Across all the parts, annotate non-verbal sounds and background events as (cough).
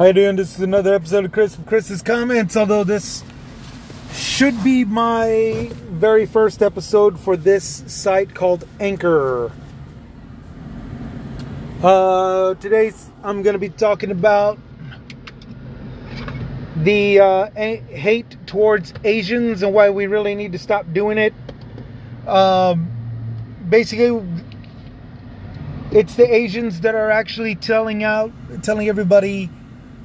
How you doing? This is another episode of Chris Chris's Comments. Although this should be my very first episode for this site called Anchor. Uh, today I'm going to be talking about the uh, hate towards Asians and why we really need to stop doing it. Um, basically, it's the Asians that are actually telling out, telling everybody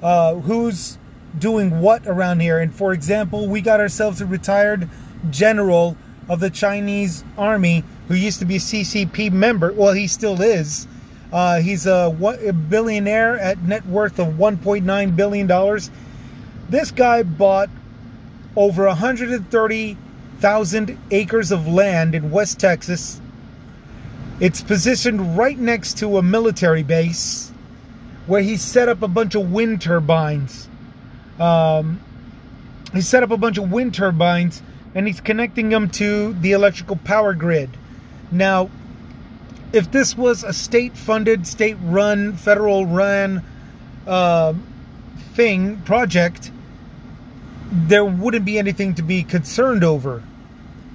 uh, who's doing what around here. And for example, we got ourselves a retired general of the Chinese army who used to be a CCP member. Well, he still is. Uh, he's a, a billionaire at net worth of 1.9 billion dollars. This guy bought over 130,000 acres of land in West Texas. It's positioned right next to a military base where he set up a bunch of wind turbines. Um, he set up a bunch of wind turbines and he's connecting them to the electrical power grid. Now, if this was a state funded, state run, federal run uh, thing, project, there wouldn't be anything to be concerned over.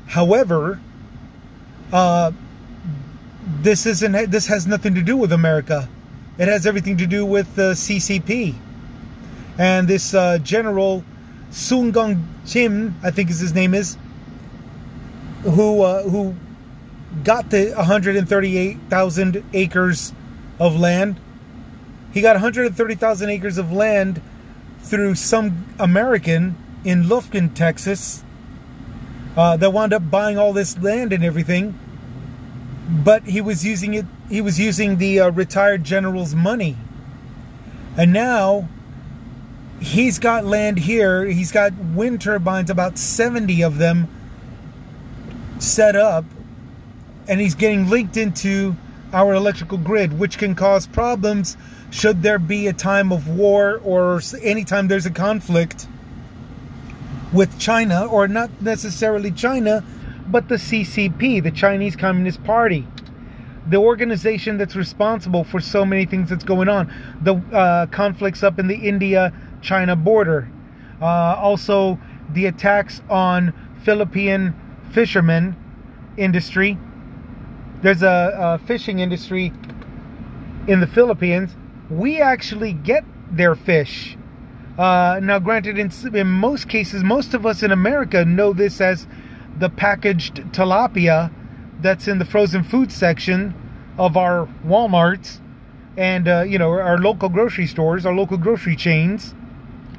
However, uh, this isn't. This has nothing to do with America. It has everything to do with the CCP. And this uh, General Sung Gong Chim, I think is his name is, who uh, who got the 138,000 acres of land. He got 130,000 acres of land through some American in Lufkin, Texas, uh, that wound up buying all this land and everything but he was using it he was using the uh, retired general's money. And now he's got land here. He's got wind turbines about 70 of them set up. And he's getting linked into our electrical grid which can cause problems should there be a time of war or anytime there's a conflict with China or not necessarily China but the CCP, the Chinese Communist Party, the organization that's responsible for so many things that's going on, the uh, conflicts up in the India China border, uh, also the attacks on Philippine fishermen industry. There's a, a fishing industry in the Philippines. We actually get their fish. Uh, now, granted, in, in most cases, most of us in America know this as the packaged tilapia that's in the frozen food section of our Walmarts and uh, you know our local grocery stores, our local grocery chains,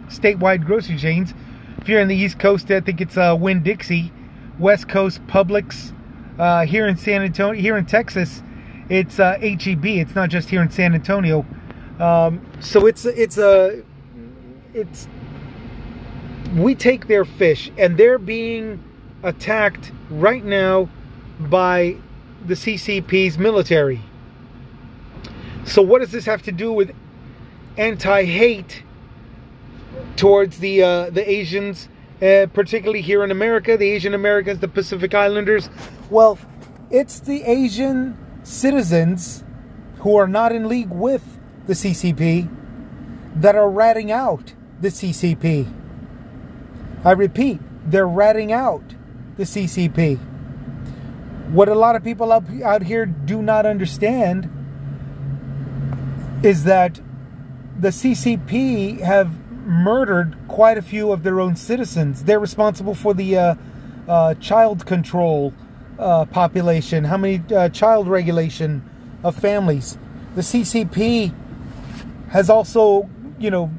statewide grocery chains. If you're in the East Coast, I think it's uh, Winn Dixie, West Coast Publix. Uh, here in San Antonio, here in Texas, it's uh, HEB. It's not just here in San Antonio. Um, so it's it's a it's we take their fish and they're being attacked right now by the CCP's military. So, what does this have to do with anti-hate towards the uh, the Asians, uh, particularly here in America, the Asian Americans, the Pacific Islanders? Well, it's the Asian citizens who are not in league with the CCP that are ratting out the CCP. I repeat, they're ratting out the CCP. What a lot of people out, out here do not understand is that the CCP have murdered quite a few of their own citizens. They're responsible for the uh, uh, child control uh, population, how many uh, child regulation of families. The CCP has also, you know,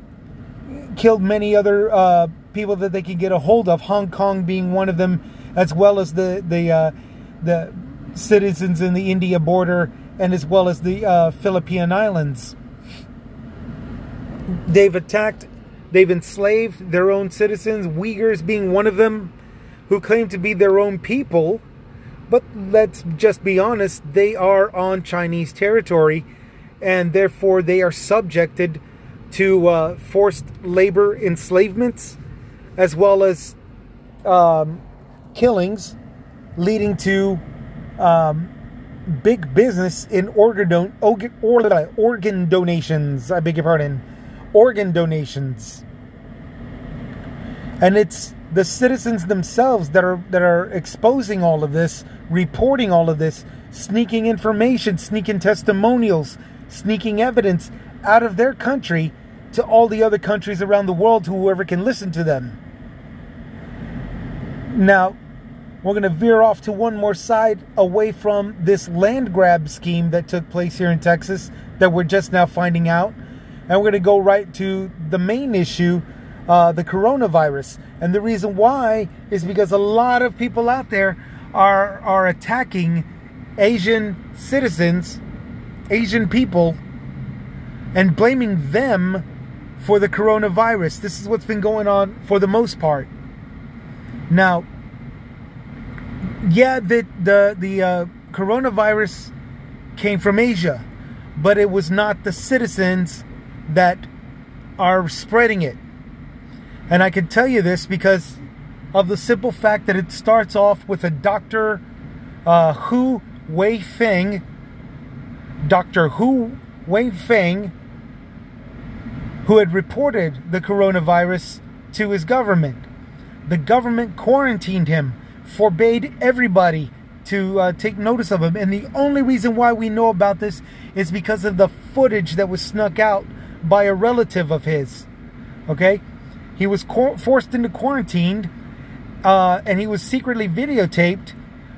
killed many other uh, people that they can get a hold of. Hong Kong being one of them as well as the the uh, the citizens in the India border, and as well as the uh, Philippine Islands. They've attacked, they've enslaved their own citizens, Uyghurs being one of them, who claim to be their own people. But let's just be honest, they are on Chinese territory, and therefore they are subjected to uh, forced labor enslavements, as well as um, killings leading to um, big business in organ, don- organ, donations. I beg your pardon. organ donations. And it's the citizens themselves that are that are exposing all of this, reporting all of this, sneaking information, sneaking testimonials, sneaking evidence out of their country to all the other countries around the world, to whoever can listen to them. Now, we're going to veer off to one more side away from this land grab scheme that took place here in Texas that we're just now finding out. And we're going to go right to the main issue uh, the coronavirus. And the reason why is because a lot of people out there are, are attacking Asian citizens, Asian people, and blaming them for the coronavirus. This is what's been going on for the most part. Now, yeah, the the the uh, coronavirus came from Asia, but it was not the citizens that are spreading it. And I can tell you this because of the simple fact that it starts off with a Doctor uh, Hu Wei Feng, Doctor Hu Wei Feng, who had reported the coronavirus to his government. The government quarantined him forbade everybody to uh, take notice of him. And the only reason why we know about this is because of the footage that was snuck out by a relative of his. Okay? He was cor- forced into quarantine uh, and he was secretly videotaped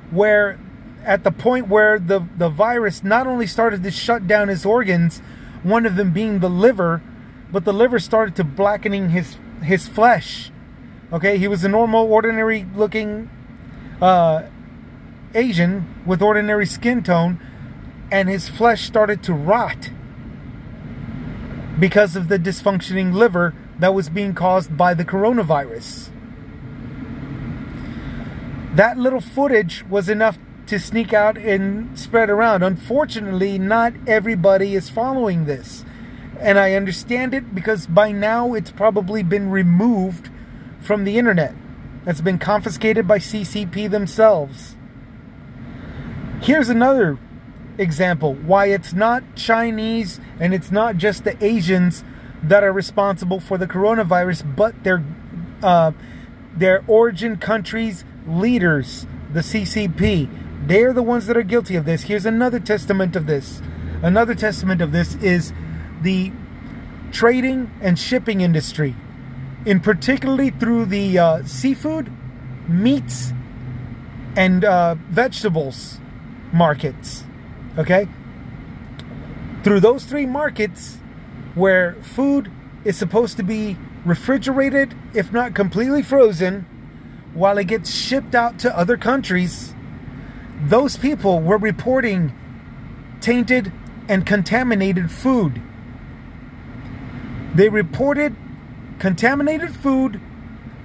where at the point where the, the virus not only started to shut down his organs, one of them being the liver, but the liver started to blackening his his flesh. Okay, he was a normal, ordinary looking uh, Asian with ordinary skin tone, and his flesh started to rot because of the dysfunctioning liver that was being caused by the coronavirus. That little footage was enough to sneak out and spread around. Unfortunately, not everybody is following this. And I understand it because by now it's probably been removed from the internet that's been confiscated by CCP themselves. Here's another example why it's not Chinese and it's not just the Asians that are responsible for the coronavirus, but their uh, their origin countries' leaders, the CCP. They're the ones that are guilty of this. Here's another testament of this. Another testament of this is the trading and shipping industry in particularly through the uh, seafood, meats, and uh, vegetables markets. Okay? Through those three markets, where food is supposed to be refrigerated, if not completely frozen, while it gets shipped out to other countries, those people were reporting tainted and contaminated food. They reported contaminated food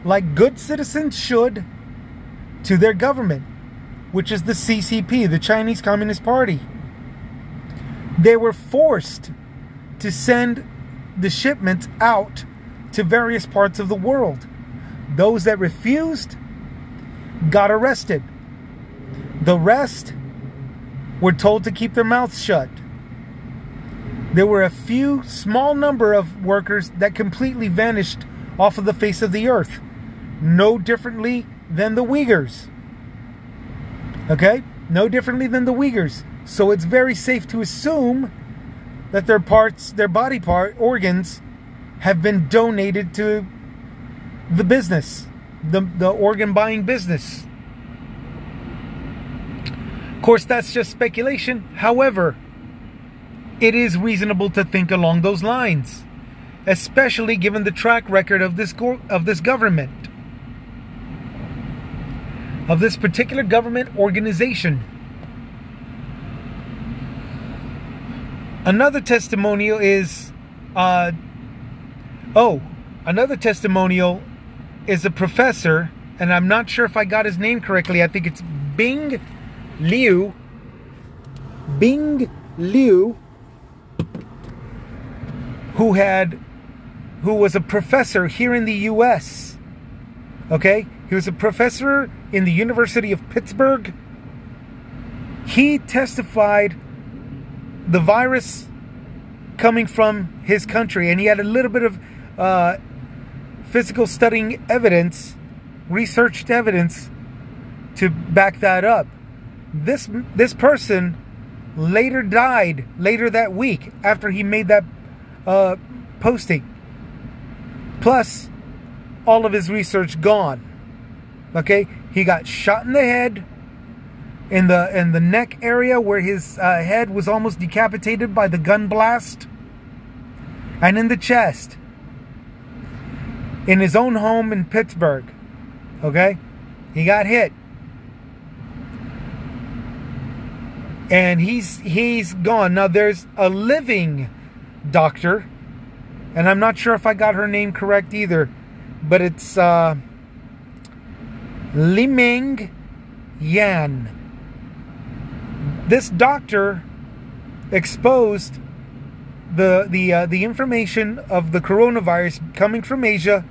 like good citizens should to their government, which is the CCP, the Chinese Communist Party. They were forced to send the shipments out to various parts of the world. Those that refused got arrested. The rest were told to keep their mouths shut there were a few small number of workers that completely vanished off of the face of the earth, no differently than the Uyghurs. Okay? No differently than the Uyghurs. So it's very safe to assume that their parts, their body part, organs, have been donated to the business, the, the organ buying business. Of course, that's just speculation. However, it is reasonable to think along those lines, especially given the track record of this go- of this government, of this particular government organization. Another testimonial is, uh, oh, another testimonial is a professor, and I'm not sure if I got his name correctly. I think it's Bing Liu. Bing Liu who had who was a professor here in the US. Okay? He was a professor in the University of Pittsburgh. He testified the virus coming from his country, and he had a little bit of uh, physical studying evidence, researched evidence to back that up. This this person later died later that week after he made that uh, posting. Plus, all of his research gone. Okay, he got shot in the head, in the in the neck area where his uh, head was almost decapitated by the gun blast, and in the chest. In his own home in Pittsburgh. Okay, he got hit. and he's he's gone. Now there's a living doctor, and I'm not sure if I got her name correct either, but it's uh, Liming Yan. This doctor exposed the the uh, the information of the coronavirus coming from Asia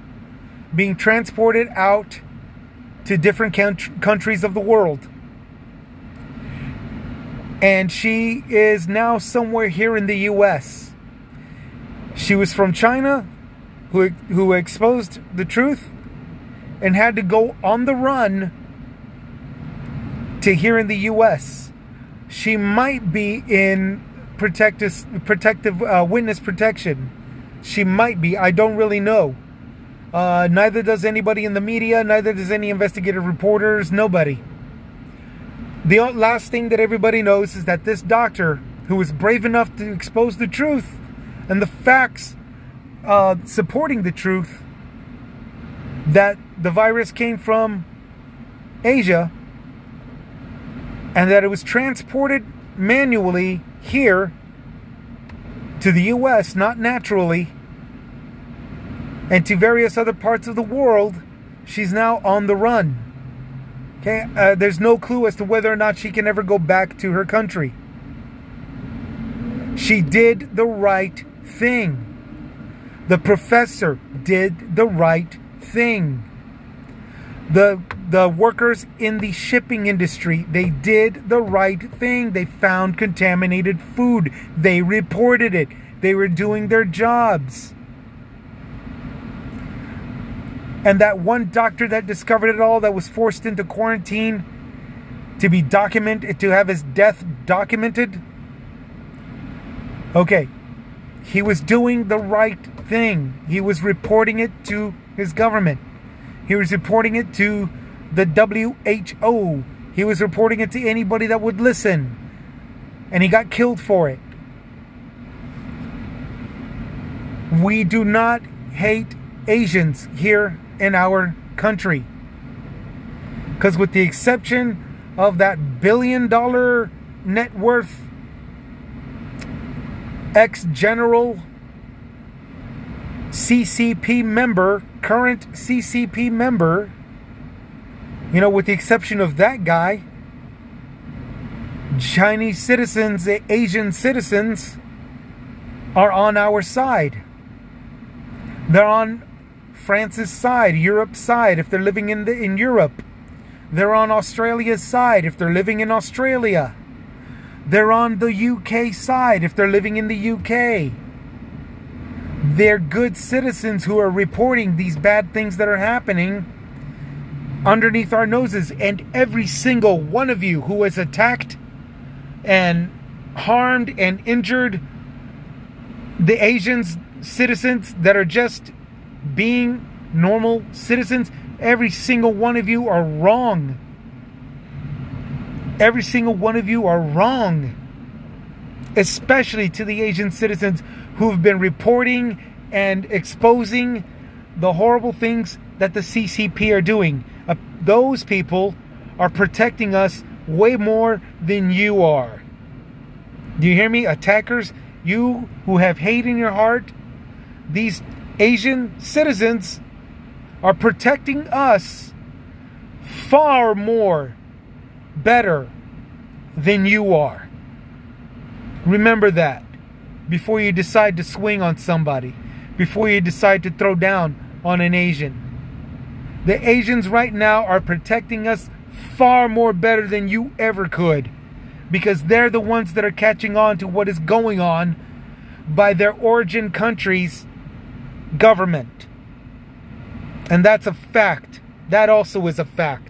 being transported out to different countries of the world and she is now somewhere here in the US. She was from China who who exposed the truth and had to go on the run to here in the US. She might be in protective protective uh, witness protection. She might be. I don't really know. Uh, neither does anybody in the media. Neither does any investigative reporters. Nobody. The last thing that everybody knows is that this doctor, who was brave enough to expose the truth and the facts uh, supporting the truth, that the virus came from Asia and that it was transported manually here to the US, not naturally, and to various other parts of the world, she's now on the run. Okay, uh, there's no clue as to whether or not she can ever go back to her country. She did the right thing. The professor did the right thing. The the workers in the shipping industry, they did the right thing. They found contaminated food. They reported it. They were doing their jobs. And that one doctor that discovered it all, that was forced into quarantine to be documented, to have his death documented. Okay, he was doing the right thing. He was reporting it to his government. He was reporting it to the WHO. He was reporting it to anybody that would listen. And he got killed for it. We do not hate Asians here in our country. Because, with the exception of that billion dollar net worth ex general CCP member, current CCP member, you know, with the exception of that guy, Chinese citizens, Asian citizens are on our side. They're on France's side, Europe's side if they're living in the in Europe. They're on Australia's side if they're living in Australia. They're on the UK side if they're living in the UK. They're good citizens who are reporting these bad things that are happening underneath our noses. And every single one of you who has attacked and harmed and injured the Asians citizens that are just being normal citizens, every single one of you are wrong. Every single one of you are wrong. Especially to the Asian citizens who've been reporting and exposing the horrible things that the CCP are doing. Uh, those people are protecting us way more than you are. Do you hear me? Attackers, you who have hate in your heart, these Asian citizens are protecting us far more better than you are. Remember that before you decide to swing on somebody, before you decide to throw down on an Asian. The Asians right now are protecting us far more better than you ever could because they're the ones that are catching on to what is going on by their origin country's government. And that's a fact. That also is a fact.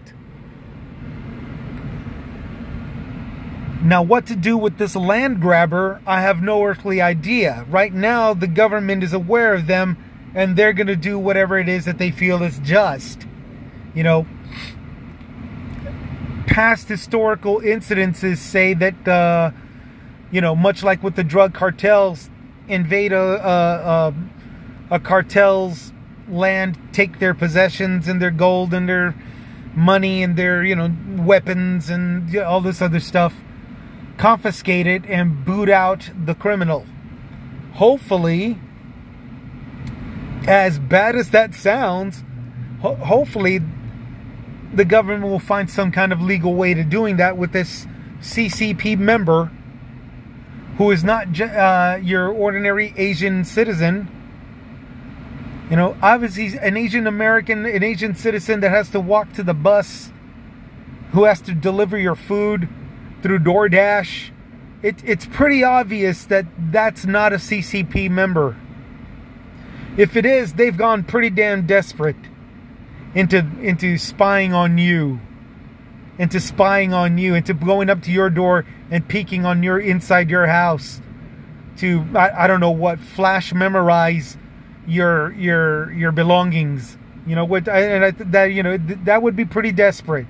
Now, what to do with this land grabber, I have no earthly idea. Right now, the government is aware of them and they're going to do whatever it is that they feel is just. You know, past historical incidences say that, uh, you know, much like with the drug cartels, invade a, a, a, a cartel's land, take their possessions and their gold and their money and their, you know, weapons and all this other stuff, confiscate it and boot out the criminal. Hopefully, as bad as that sounds, ho- hopefully the government will find some kind of legal way to doing that with this CCP member who is not uh, your ordinary Asian citizen. You know, obviously, an Asian American, an Asian citizen that has to walk to the bus, who has to deliver your food through DoorDash. It, it's pretty obvious that that's not a CCP member. If it is, they've gone pretty damn desperate into into spying on you into spying on you into going up to your door and peeking on your inside your house to I, I don't know what flash memorize your your your belongings you know what and I, that you know that would be pretty desperate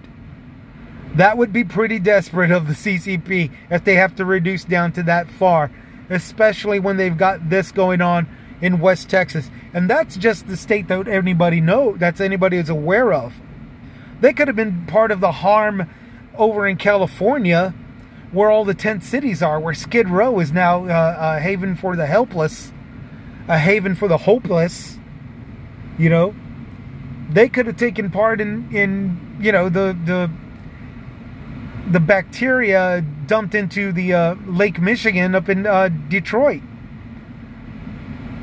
that would be pretty desperate of the CCP if they have to reduce down to that far especially when they've got this going on in West Texas. And that's just the state that anybody know that's anybody is aware of. They could have been part of the harm over in California where all the tent cities are, where Skid Row is now uh, a haven for the helpless, a haven for the hopeless. You know, they could have taken part in in you know the the the bacteria dumped into the uh, Lake Michigan up in uh, Detroit.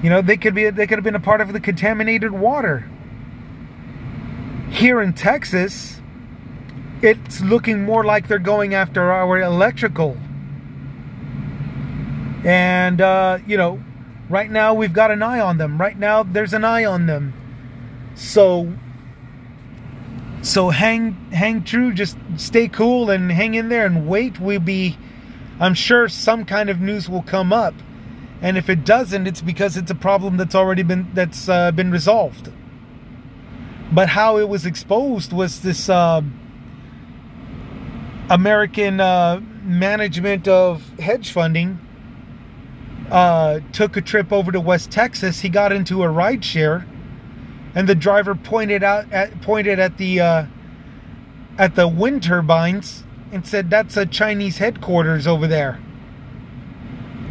You know, they could be they could have been a part of the contaminated water. Here in Texas, it's looking more like they're going after our electrical. And uh, you know, right now we've got an eye on them. Right now there's an eye on them. So so hang hang true, just stay cool and hang in there and wait. We'll be I'm sure some kind of news will come up and if it doesn't, it's because it's a problem that's already been that's uh, been resolved. But how it was exposed was this uh, American uh, management of hedge funding uh, took a trip over to West Texas. He got into a ride share, and the driver pointed out at, pointed at the uh, at the wind turbines and said, "That's a Chinese headquarters over there."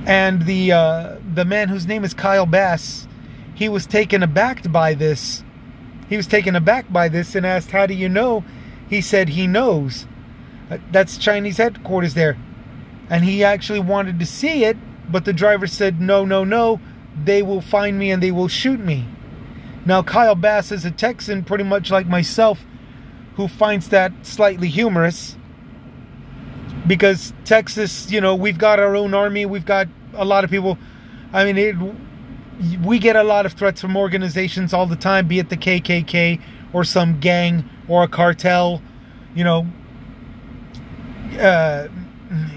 and the uh, the man whose name is Kyle Bass, he was taken aback by this. He was taken aback by this and asked, "How do you know?" He said he knows. That's Chinese headquarters there, and he actually wanted to see it, but the driver said, "No, no, no. They will find me and they will shoot me." Now Kyle Bass is a Texan, pretty much like myself, who finds that slightly humorous because Texas, you know, we've got our own army, we've got a lot of people. I mean, it, we get a lot of threats from organizations all the time, be it the KKK or some gang or a cartel, you know, uh,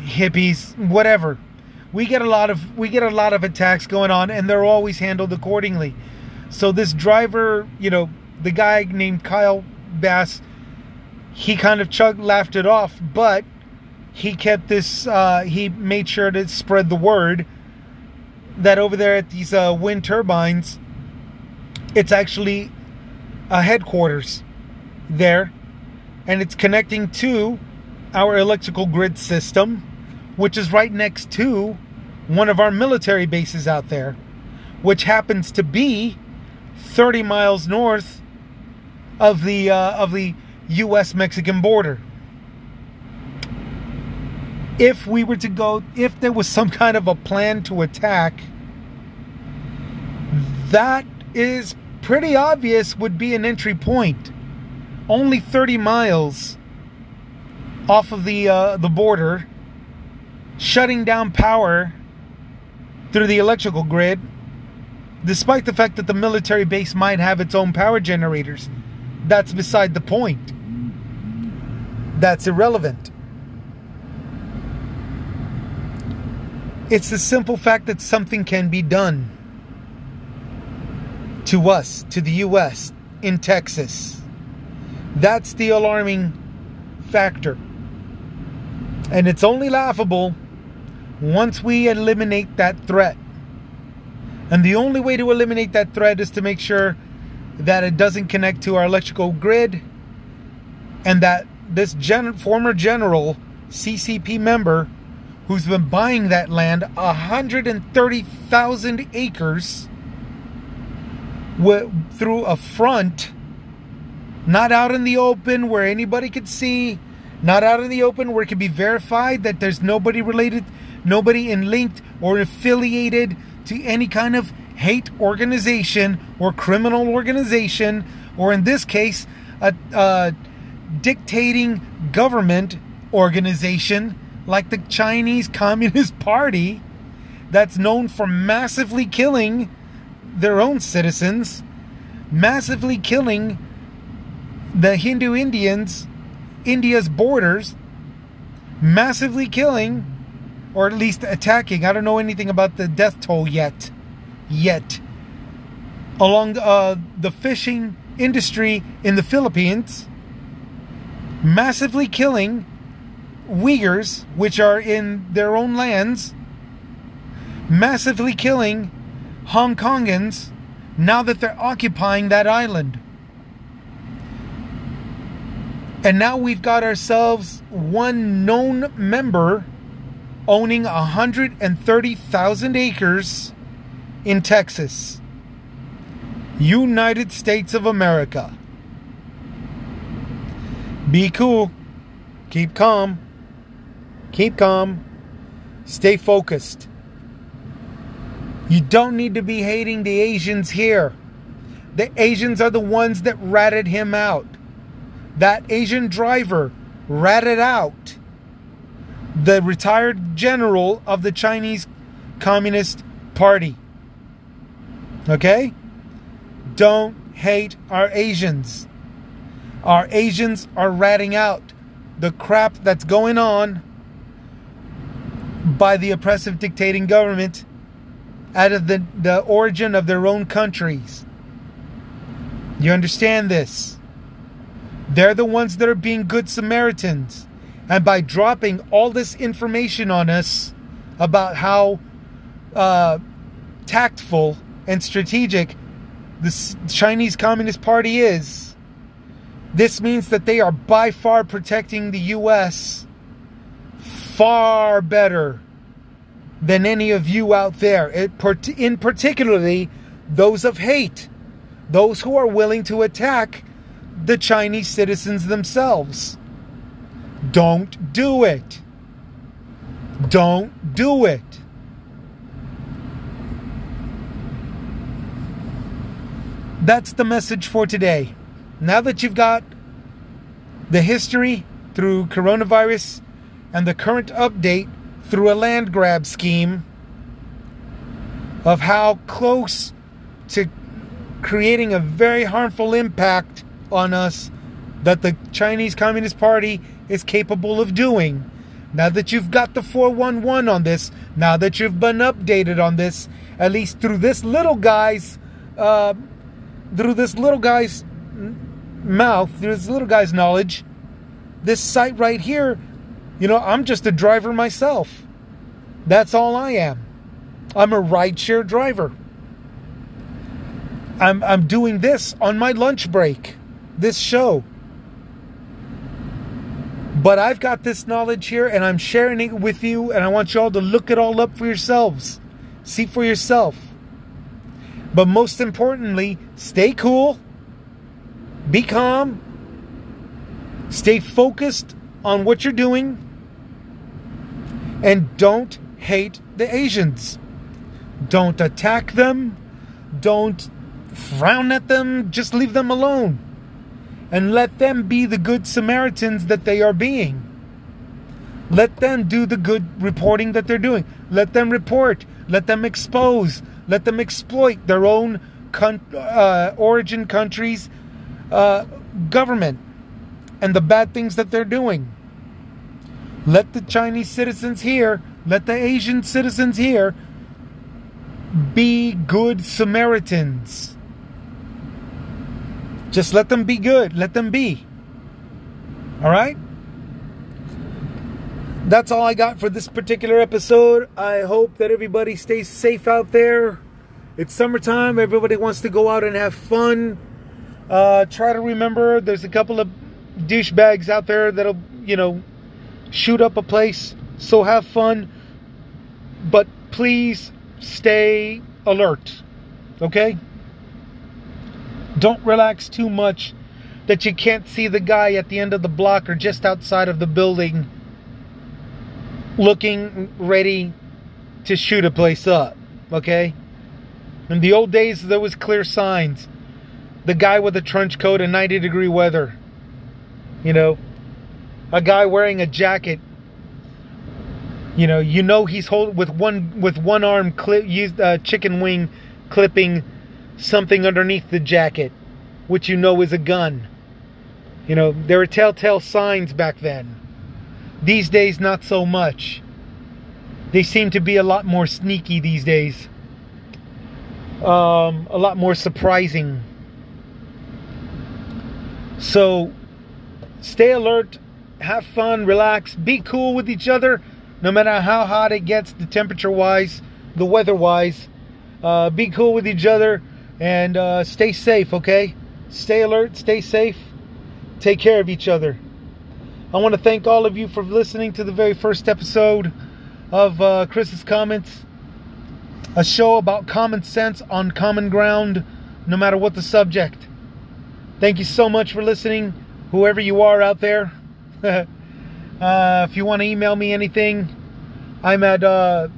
hippies, whatever. We get a lot of we get a lot of attacks going on, and they're always handled accordingly. So this driver, you know, the guy named Kyle Bass, he kind of chug laughed it off, but he kept this, uh, he made sure to spread the word that over there at these uh, wind turbines, it's actually a headquarters there, and it's connecting to our electrical grid system, which is right next to one of our military bases out there, which happens to be 30 miles north of the uh, of the U.S. Mexican border if we were to go, if there was some kind of a plan to attack, that is pretty obvious would be an entry point. Only 30 miles off of the uh, the border, shutting down power through the electrical grid, despite the fact that the military base might have its own power generators. That's beside the point. That's irrelevant. It's the simple fact that something can be done to us, to the US, in Texas. That's the alarming factor. And it's only laughable once we eliminate that threat. And the only way to eliminate that threat is to make sure that it doesn't connect to our electrical grid and that this gen- former general CCP member who's been buying that land 130,000 acres through a front not out in the open where anybody could see not out in the open where it can be verified that there's nobody related nobody in linked or affiliated to any kind of hate organization or criminal organization, or in this case, a, a dictating government organization like the Chinese Communist (laughs) Party that's known for massively killing their own citizens, massively killing the Hindu Indians, India's borders, massively killing or at least attacking. I don't know anything about the death toll yet. Yet. Along uh, the fishing industry in the Philippines, massively killing Uyghurs, which are in their own lands, massively killing Hong Kongans now that they're occupying that island. And now we've got ourselves one known member owning 130,000 acres in Texas, United States of America. Be cool. Keep calm. Keep calm. Stay focused. You don't need to be hating the Asians here. The Asians are the ones that ratted him out. That Asian driver ratted out the retired general of the Chinese Communist Party. Okay? Don't hate our Asians. Our Asians are ratting out the crap that's going on by the oppressive dictating government out of the, the origin of their own countries. You understand this? They're the ones that are being good Samaritans. And by dropping all this information on us about how uh, tactful and strategic the Chinese Communist Party is, this means that they are by far protecting the U.S. far better than any of you out there. in particularly those of hate, those who are willing to attack the Chinese citizens themselves. Don't do it. Don't do it. That's the message for today. Now that you've got the history through coronavirus and the current update through a land grab scheme of how close to creating a very harmful impact on us that the Chinese Communist Party is capable of doing. Now that you've got the 411 on this, now that you've been updated on this, at least through this little guy's, uh, through this little guy's mouth, through this little guy's knowledge, this site right here, you know, I'm just a driver myself. That's all I am. I'm a rideshare driver. I'm, I'm doing this on my lunch break, this show. But I've got this knowledge here and I'm sharing it with you, and I want you all to look it all up for yourselves. See for yourself. But most importantly, stay cool, be calm, stay focused on what you're doing, and don't hate the Asians. Don't attack them, don't frown at them, just leave them alone and let them be the good Samaritans that they are being. Let them do the good reporting that they're doing. Let them report Let them expose. Let them exploit their own con- uh, origin countries' uh, government and the bad things that they're doing. Let the Chinese citizens here, let the Asian citizens here be good Samaritans. Just let them be good. Let them be. All right? That's all I got for this particular episode. I hope that everybody stays safe out there. It's summertime. Everybody wants to go out and have fun. Uh, try to remember there's a couple of douchebags out there that'll, you know, shoot up a place. So have fun. But please stay alert. Okay? Don't relax too much that you can't see the guy at the end of the block or just outside of the building looking ready to shoot a place up. Okay? In the old days, there was clear signs. The guy with a trench coat in 90 degree weather. You know, a guy wearing a jacket. You know, you know he's holding with one with one arm clip used uh, chicken wing clipping something underneath the jacket, which you know is a gun. You know, there were telltale signs back then. These days, not so much. They seem to be a lot more sneaky these days. Um, a lot more surprising. So, stay alert, have fun, relax, be cool with each other, no matter how hot it gets, the temperature wise, the weather wise. Uh, be cool with each other and uh, stay safe, okay? Stay alert, stay safe, take care of each other. I want to thank all of you for listening to the very first episode of uh, Chris's Comments, a show about common sense on common ground, no matter what the subject. Thank you so much for listening, whoever you are out there. (laughs) uh, if you want to email me anything, I'm at uh,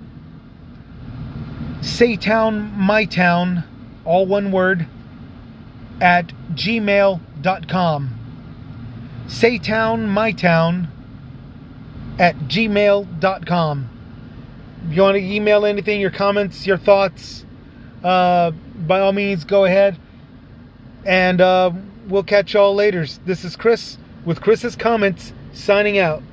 Saytown, my town, all one word, at gmail.com. Saytown, my town, at gmail.com. If you want to email anything, your comments, your thoughts, uh, by all means, go ahead. And uh, we'll catch y'all later. This is Chris with Chris's Comments signing out.